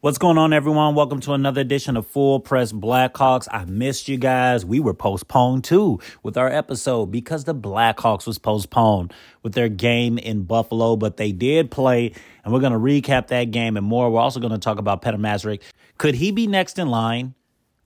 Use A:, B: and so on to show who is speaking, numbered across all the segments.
A: What's going on, everyone? Welcome to another edition of Full Press Blackhawks. I missed you guys. We were postponed too with our episode because the Blackhawks was postponed with their game in Buffalo, but they did play, and we're going to recap that game and more. We're also going to talk about Petr Mrazek. Could he be next in line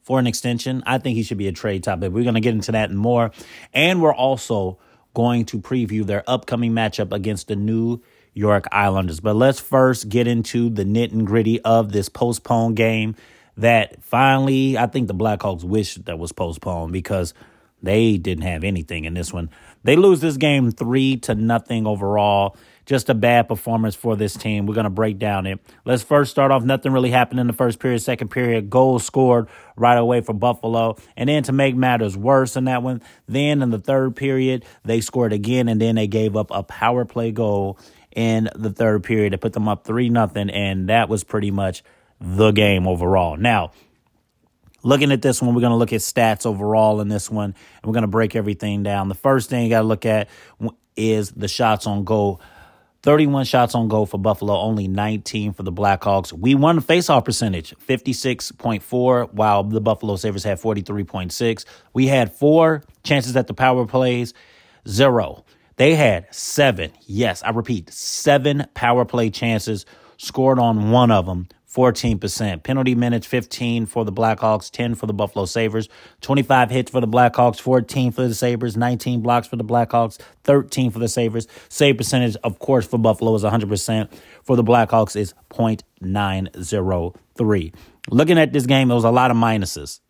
A: for an extension? I think he should be a trade topic. We're going to get into that and more. And we're also going to preview their upcoming matchup against the New York Islanders. But let's first get into the nit and gritty of this postponed game that finally, I think the Blackhawks wish that was postponed because they didn't have anything in this one. They lose this game three to nothing overall. Just a bad performance for this team. We're going to break down it. Let's first start off. Nothing really happened in the first period, second period. Goals scored right away for Buffalo. And then to make matters worse in that one, then in the third period, they scored again and then they gave up a power play goal in the third period to put them up 3 nothing and that was pretty much the game overall. Now, looking at this one, we're going to look at stats overall in this one and we're going to break everything down. The first thing you got to look at is the shots on goal. 31 shots on goal for Buffalo, only 19 for the Blackhawks. We won the faceoff percentage, 56.4, while the Buffalo Sabres had 43.6. We had four chances at the power plays, zero. They had seven, yes, I repeat, seven power play chances, scored on one of them, 14%. Penalty minutes, 15 for the Blackhawks, 10 for the Buffalo Sabres, 25 hits for the Blackhawks, 14 for the Sabres, 19 blocks for the Blackhawks, 13 for the Sabres. Save percentage, of course, for Buffalo is 100%. For the Blackhawks is .903. Looking at this game, there was a lot of minuses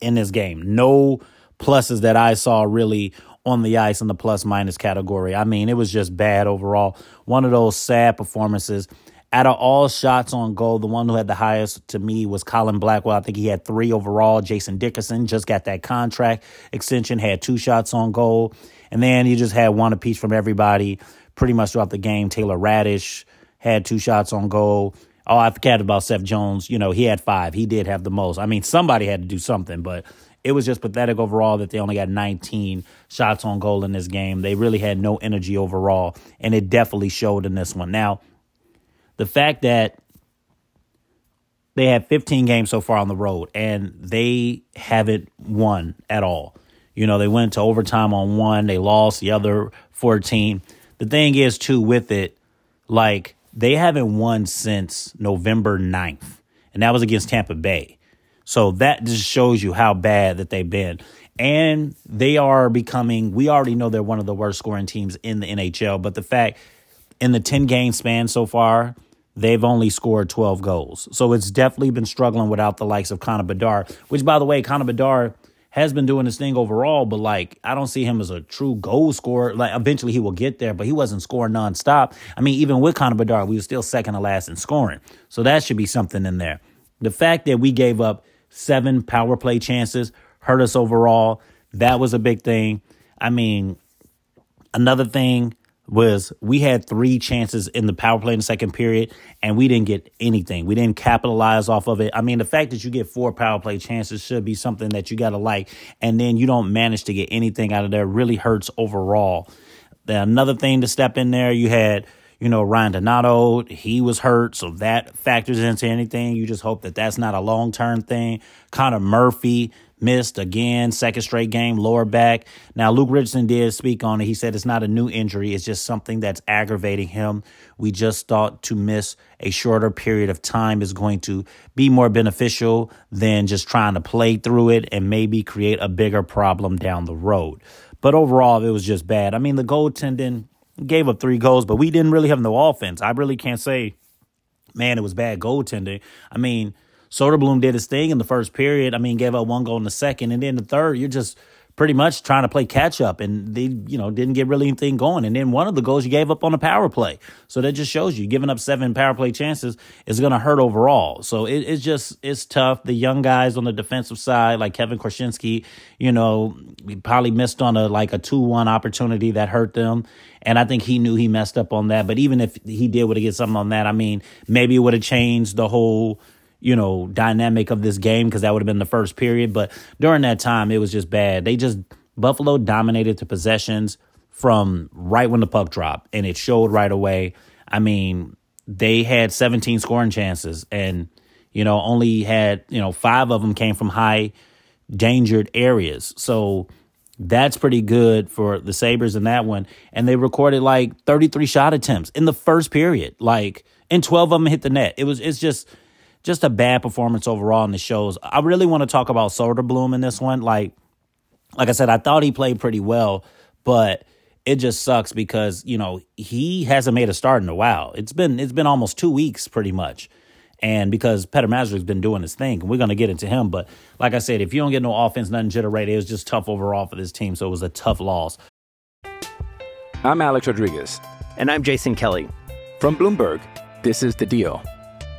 A: in this game. No pluses that I saw really on the ice in the plus minus category. I mean, it was just bad overall. One of those sad performances. Out of all shots on goal, the one who had the highest to me was Colin Blackwell. I think he had three overall. Jason Dickinson just got that contract extension, had two shots on goal. And then you just had one apiece from everybody pretty much throughout the game. Taylor Raddysh had two shots on goal. Oh, I forgot about Seth Jones. You know, he had five. He did have the most. I mean, somebody had to do something, but it was just pathetic overall that they only got 19 shots on goal in this game. They really had no energy overall, and it definitely showed in this one. Now, the fact that they have 15 games so far on the road and they haven't won at all. You know, they went to overtime on one, they lost the other 14. The thing is, too, with it, like they haven't won since November 9th, and that was against Tampa Bay. So that just shows you how bad that they've been. And they are becoming, we already know they're one of the worst scoring teams in the NHL, but the fact in the 10 game span so far, they've only scored 12 goals. So it's definitely been struggling without the likes of Connor Bedard, which, by the way, Connor Bedard has been doing his thing overall, but like I don't see him as a true goal scorer. Like eventually he will get there, but he wasn't scoring nonstop. I mean, even with Connor Bedard, we were still second to last in scoring. So that should be something in there. The fact that we gave up seven power play chances hurt us overall. That was a big thing. I mean, another thing was we had three chances in the power play in the second period and we didn't get anything. We didn't capitalize off of it. I mean, the fact that you get four power play chances should be something that you got to like. And then you don't manage to get anything out of there really hurts overall. Another thing to step in there, you had, you know, Ryan Donato, he was hurt. So that factors into anything. You just hope that that's not a long term thing. Connor Murphy, missed again, second straight game, lower back. Now, Luke Richardson did speak on it. He said it's not a new injury, it's just something that's aggravating him. We just thought to miss a shorter period of time is going to be more beneficial than just trying to play through it and maybe create a bigger problem down the road. But overall, it was just bad. I mean, the goaltending gave up three goals, but we didn't really have no offense. I really can't say, man, it was bad goaltending. I mean, Soderblom did his thing in the first period. I mean, gave up one goal in the second, and then the third, you're just pretty much trying to play catch up, and they, you know, didn't get really anything going. And then one of the goals you gave up on a power play, so that just shows you giving up seven power play chances is going to hurt overall. So it, it's just it's tough. The young guys on the defensive side, like Kevin Korchinski, you know, probably missed on a like a two one opportunity that hurt them. And I think he knew he messed up on that. But even if he did would have get something on that, I mean, maybe it would have changed the whole you know, dynamic of this game because that would have been the first period. But during that time, it was just bad. They just, Buffalo dominated the possessions from right when the puck dropped, and it showed right away. I mean, they had 17 scoring chances, and, you know, only had, you know, five of them came from high dangered areas. So, that's pretty good for the Sabres in that one. And they recorded like 33 shot attempts in the first period. Like, and 12 of them hit the net. It was, it's just, just a bad performance overall in the shows. I really want to talk about Soderblom in this one. Like, like I said, I thought he played pretty well, but it just sucks because you know he hasn't made a start in a while. It's been it's been almost two weeks pretty much, and because Petr Mrazek's been doing his thing, and we're gonna get into him. But like I said, if you don't get no offense, nothing generated, it was just tough overall for this team. So it was a tough loss.
B: I'm Alex Rodriguez,
C: and I'm Jason Kelly
B: from Bloomberg. This is the Deal.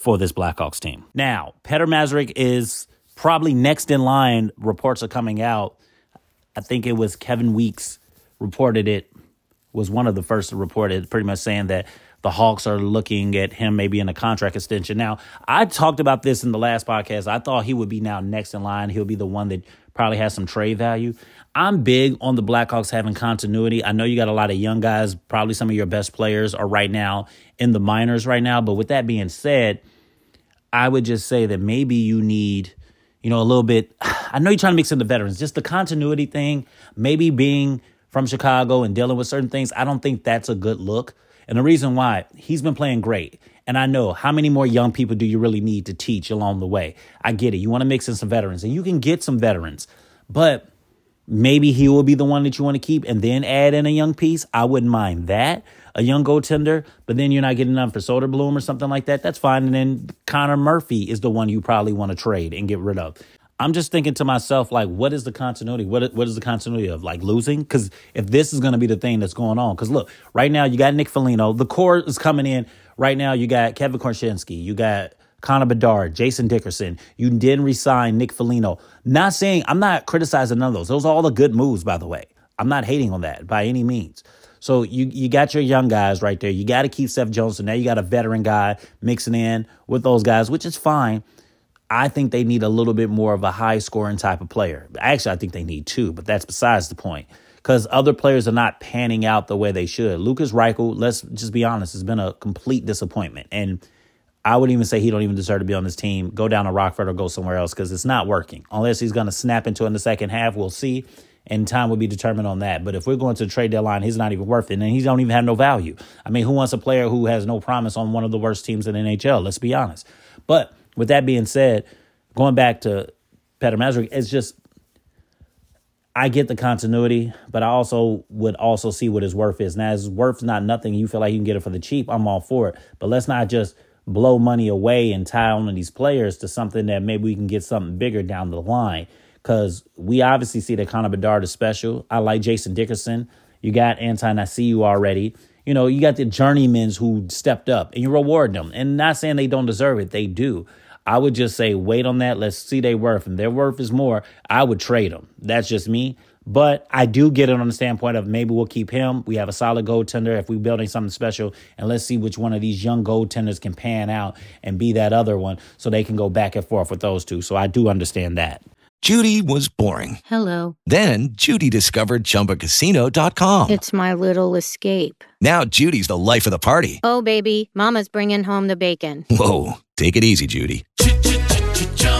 A: for this Blackhawks team. Now, Petr Mrazek is probably next in line. Reports are coming out. I think it was Kevin Weeks reported it was one of the first to report it, pretty much saying that the Hawks are looking at him maybe in a contract extension. Now, I talked about this in the last podcast. I thought he would be now next in line. He'll be the one that probably has some trade value. I'm big on the Blackhawks having continuity. I know you got a lot of young guys. Probably some of your best players are right now in the minors right now. But with that being said, I would just say that maybe you need, you know, a little bit. I know you're trying to mix in the veterans, just the continuity thing, maybe being from Chicago and dealing with certain things. I don't think that's a good look. And the reason why, he's been playing great. And I know how many more young people do you really need to teach along the way? I get it. You want to mix in some veterans, and you can get some veterans, but maybe he will be the one that you want to keep and then add in a young piece. I wouldn't mind that. A young goaltender, but then you're not getting enough for Soderblom or something like that. That's fine. And then Connor Murphy is the one you probably want to trade and get rid of. I'm just thinking to myself, like, what is the continuity? What what is the continuity of like losing? Because if this is going to be the thing that's going on, because look, right now you got Nick Foligno, the core is coming in. Right now you got Kevin Korchinski, you got Connor Bedard, Jason Dickinson. You didn't resign Nick Foligno. Not saying I'm not criticizing none of those. Those are all the good moves, by the way. I'm not hating on that by any means. So you you got your young guys right there. You got to keep Seth Jones. So now you got a veteran guy mixing in with those guys, which is fine. I think they need a little bit more of a high scoring type of player. Actually, I think they need two, but that's besides the point. Because other players are not panning out the way they should. Lukas Reichel, let's just be honest, has been a complete disappointment. And I would even say he don't even deserve to be on this team. Go down to Rockford or go somewhere else because it's not working. Unless he's going to snap into it in the second half, we'll see. And time will be determined on that. But if we're going to trade deadline, he's not even worth it. And he don't even have no value. I mean, who wants a player who has no promise on one of the worst teams in NHL? Let's be honest. But with that being said, going back to Petr Mrazek, it's just I get the continuity, but I also would also see what his worth is. Now, his worth's not nothing. You feel like you can get it for the cheap. I'm all for it. But let's not just blow money away and tie on these players to something that maybe we can get something bigger down the line. Because we obviously see that Connor Bedard is special. I like Jason Dickinson. You got Anton I see you already. You know, you got the journeymans who stepped up and you reward them. And not saying they don't deserve it, they do. I would just say wait on that. Let's see their worth. And their worth is more. I would trade them. That's just me. But I do get it on the standpoint of maybe we'll keep him. We have a solid goaltender if we're building something special. And let's see which one of these young goaltenders can pan out and be that other one so they can go back and forth with those two. So I do understand that.
D: Judy was boring.
E: Hello.
D: Then Judy discovered chumbacasino.com.
E: It's my little escape.
D: Now Judy's the life of the party.
E: Oh, baby. Mama's bringing home the bacon.
D: Whoa. Take it easy, Judy.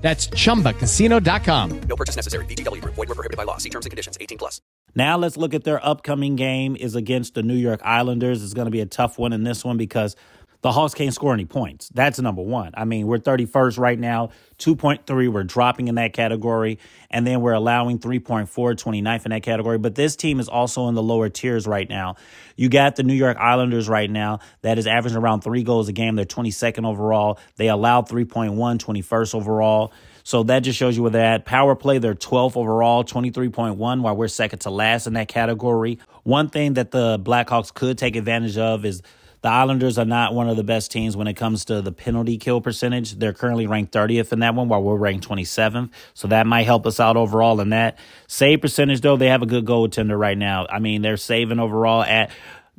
F: That's ChumbaCasino.com.
C: No purchase necessary. VGW. Void were prohibited by law. See terms and conditions. 18 plus.
A: Now let's look at their upcoming game is against the New York Islanders. It's going to be a tough one in this one because the Hawks can't score any points. That's number one. I mean, we're 31st right now, 2.3. We're dropping in that category. And then we're allowing 3.4, 29th in that category. But this team is also in the lower tiers right now. You got the New York Islanders right now that is averaging around three goals a game. They're 22nd overall. They allowed 3.1, 21st overall. So that just shows you where they're at. Power play, they're 12th overall, 23.1, while we're second to last in that category. One thing that the Blackhawks could take advantage of is the Islanders are not one of the best teams when it comes to the penalty kill percentage. They're currently ranked 30th in that one, while we're ranked 27th. So that might help us out overall in that. Save percentage, though, they have a good goaltender right now. I mean, they're saving overall at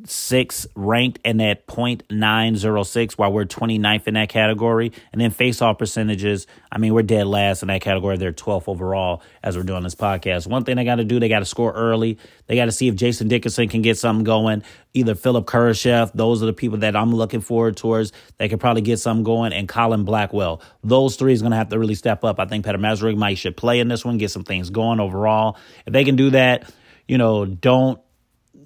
A: six ranked and at 0.906 while we're 29th in that category. And then face-off percentages i mean we're dead last in that category. They're 12th overall as we're doing this podcast. One thing they got to do they got to score early. They got to see if jason dickinson can get something going. Either philipp kurashev those are the people that i'm looking forward towards they could probably get something going and colin blackwell. Those three is going to have to really step up. I think Petr Mrazek might should play in this one get some things going overall. If they can do that you know don't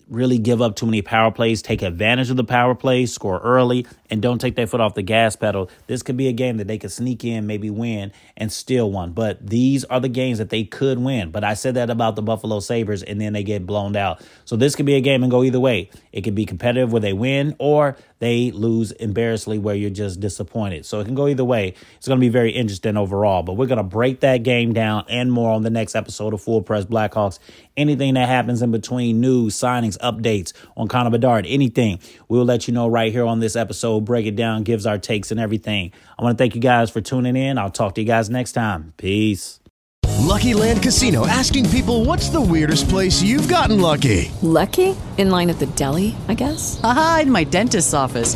A: really give up too many power plays. Take advantage of the power plays, score early, and don't take their foot off the gas pedal. This could be a game that they could sneak in, maybe win, and still win. But these are the games that they could win. But I said that about the Buffalo Sabres, and then they get blown out. So this could be a game and go either way. It could be competitive where they win, or they lose embarrassingly where you're just disappointed. So it can go either way. It's going to be very interesting overall. But we're going to break that game down and more on the next episode of Full Press Blackhawks. Anything that happens in between news, signings, updates on Connor Bedard, anything, we'll let you know right here on this episode. Break it down, gives our takes and everything. I want to thank you guys for tuning in. I'll talk to you guys next time. Peace.
G: Lucky Land Casino asking people what's the weirdest place you've gotten lucky?
H: Lucky? In line at the deli, I guess?
I: Aha, in my dentist's office.